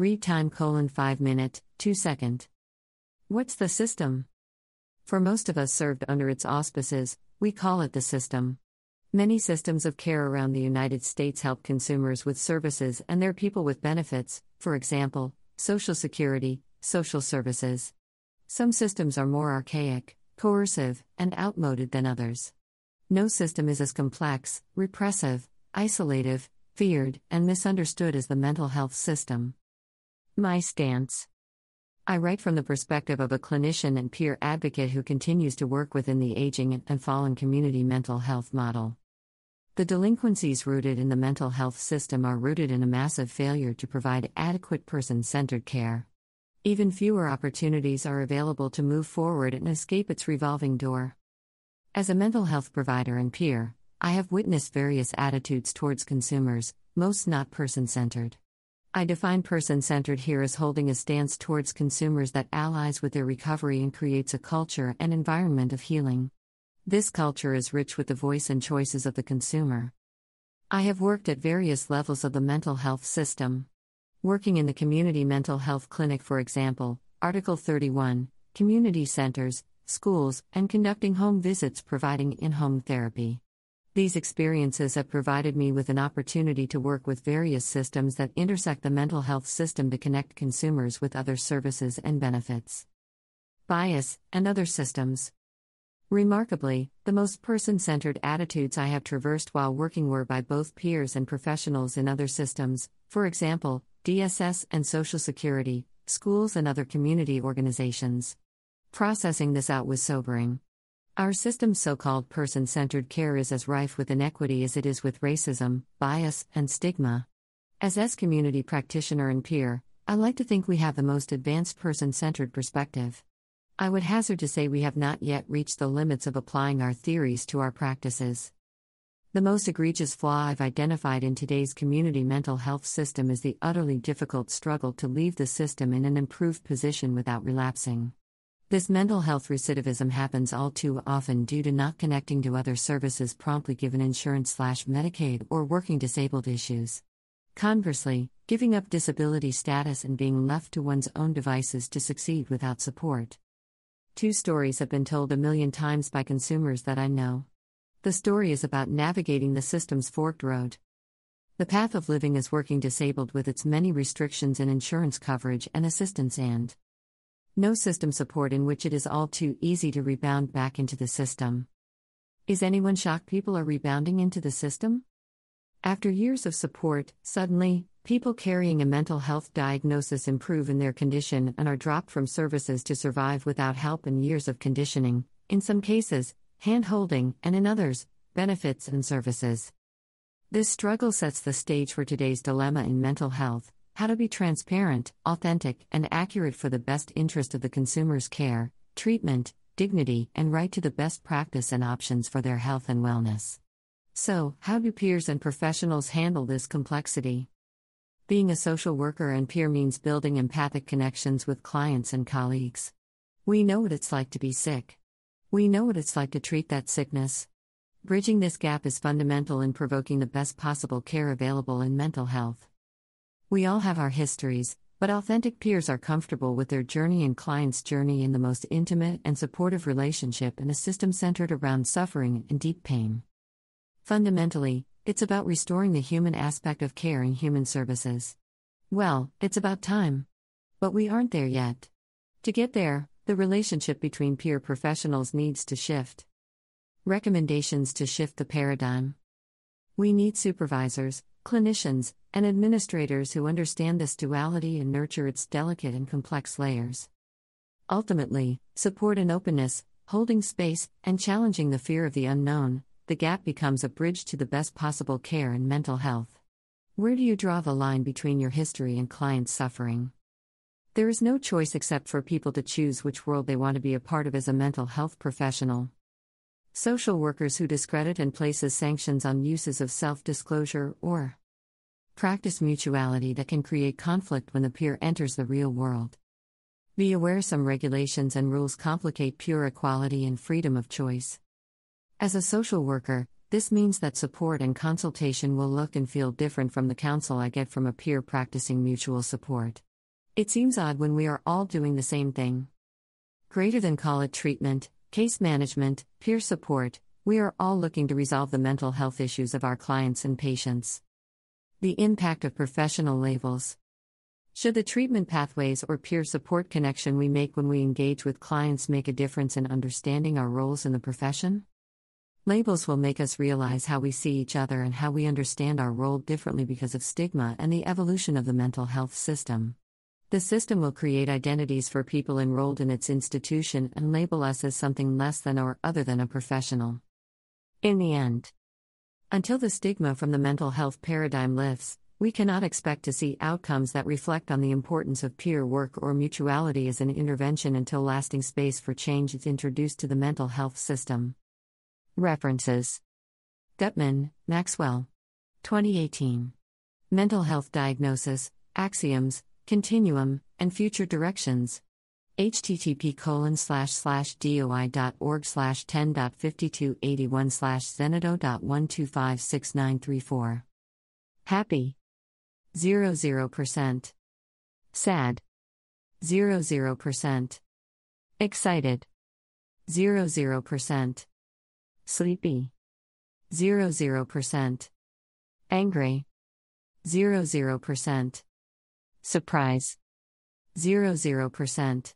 Read time colon 5 minute, 2 second. What's the system? For most of us served under its auspices, we call it the system. Many systems of care around the United States help consumers with services and their people with benefits, for example, Social Security, social services. Some systems are more archaic, coercive, and outmoded than others. No system is as complex, repressive, isolative, feared, and misunderstood as the mental health system. My stance I write from the perspective of a clinician and peer advocate who continues to work within the aging and fallen community mental health model. The delinquencies rooted in the mental health system are rooted in a massive failure to provide adequate person centered care. Even fewer opportunities are available to move forward and escape its revolving door. As a mental health provider and peer, I have witnessed various attitudes towards consumers, most not person centered. I define person centered here as holding a stance towards consumers that allies with their recovery and creates a culture and environment of healing. This culture is rich with the voice and choices of the consumer. I have worked at various levels of the mental health system. Working in the community mental health clinic, for example, Article 31, community centers, schools, and conducting home visits providing in home therapy. These experiences have provided me with an opportunity to work with various systems that intersect the mental health system to connect consumers with other services and benefits. Bias, and other systems. Remarkably, the most person centered attitudes I have traversed while working were by both peers and professionals in other systems, for example, DSS and Social Security, schools, and other community organizations. Processing this out was sobering. Our system's so called person centered care is as rife with inequity as it is with racism, bias, and stigma. As S community practitioner and peer, I like to think we have the most advanced person centered perspective. I would hazard to say we have not yet reached the limits of applying our theories to our practices. The most egregious flaw I've identified in today's community mental health system is the utterly difficult struggle to leave the system in an improved position without relapsing. This mental health recidivism happens all too often due to not connecting to other services promptly given insurance slash Medicaid or working disabled issues. Conversely, giving up disability status and being left to one's own devices to succeed without support. Two stories have been told a million times by consumers that I know. The story is about navigating the system's forked road. The path of living as working disabled with its many restrictions in insurance coverage and assistance and no system support in which it is all too easy to rebound back into the system. Is anyone shocked people are rebounding into the system? After years of support, suddenly, people carrying a mental health diagnosis improve in their condition and are dropped from services to survive without help and years of conditioning, in some cases, hand holding, and in others, benefits and services. This struggle sets the stage for today's dilemma in mental health how to be transparent, authentic, and accurate for the best interest of the consumer's care, treatment, dignity, and right to the best practice and options for their health and wellness. So, how do peers and professionals handle this complexity? Being a social worker and peer means building empathic connections with clients and colleagues. We know what it's like to be sick. We know what it's like to treat that sickness. Bridging this gap is fundamental in provoking the best possible care available in mental health. We all have our histories, but authentic peers are comfortable with their journey and client's journey in the most intimate and supportive relationship in a system centered around suffering and deep pain. Fundamentally, it's about restoring the human aspect of care in human services. Well, it's about time. But we aren't there yet. To get there, the relationship between peer professionals needs to shift. Recommendations to shift the paradigm. We need supervisors, clinicians, and administrators who understand this duality and nurture its delicate and complex layers. Ultimately, support and openness, holding space, and challenging the fear of the unknown, the gap becomes a bridge to the best possible care in mental health. Where do you draw the line between your history and client's suffering? There is no choice except for people to choose which world they want to be a part of as a mental health professional. Social workers who discredit and places sanctions on uses of self-disclosure or practice mutuality that can create conflict when the peer enters the real world. Be aware some regulations and rules complicate pure equality and freedom of choice. As a social worker, this means that support and consultation will look and feel different from the counsel I get from a peer practicing mutual support. It seems odd when we are all doing the same thing. Greater than call it treatment, case management, peer support, we are all looking to resolve the mental health issues of our clients and patients. The impact of professional labels. Should the treatment pathways or peer support connection we make when we engage with clients make a difference in understanding our roles in the profession? Labels will make us realize how we see each other and how we understand our role differently because of stigma and the evolution of the mental health system. The system will create identities for people enrolled in its institution and label us as something less than or other than a professional. In the end, until the stigma from the mental health paradigm lifts, we cannot expect to see outcomes that reflect on the importance of peer work or mutuality as an intervention until lasting space for change is introduced to the mental health system. References Gutman, Maxwell. 2018. Mental Health Diagnosis, Axioms, Continuum, and Future Directions http colon slash slash doi.org slash 10.5281 slash zenodo.1256934. Happy. 00%. Sad. 00%. Excited. 00%. Sleepy. 00%. Angry. 00%. Surprise. 00%.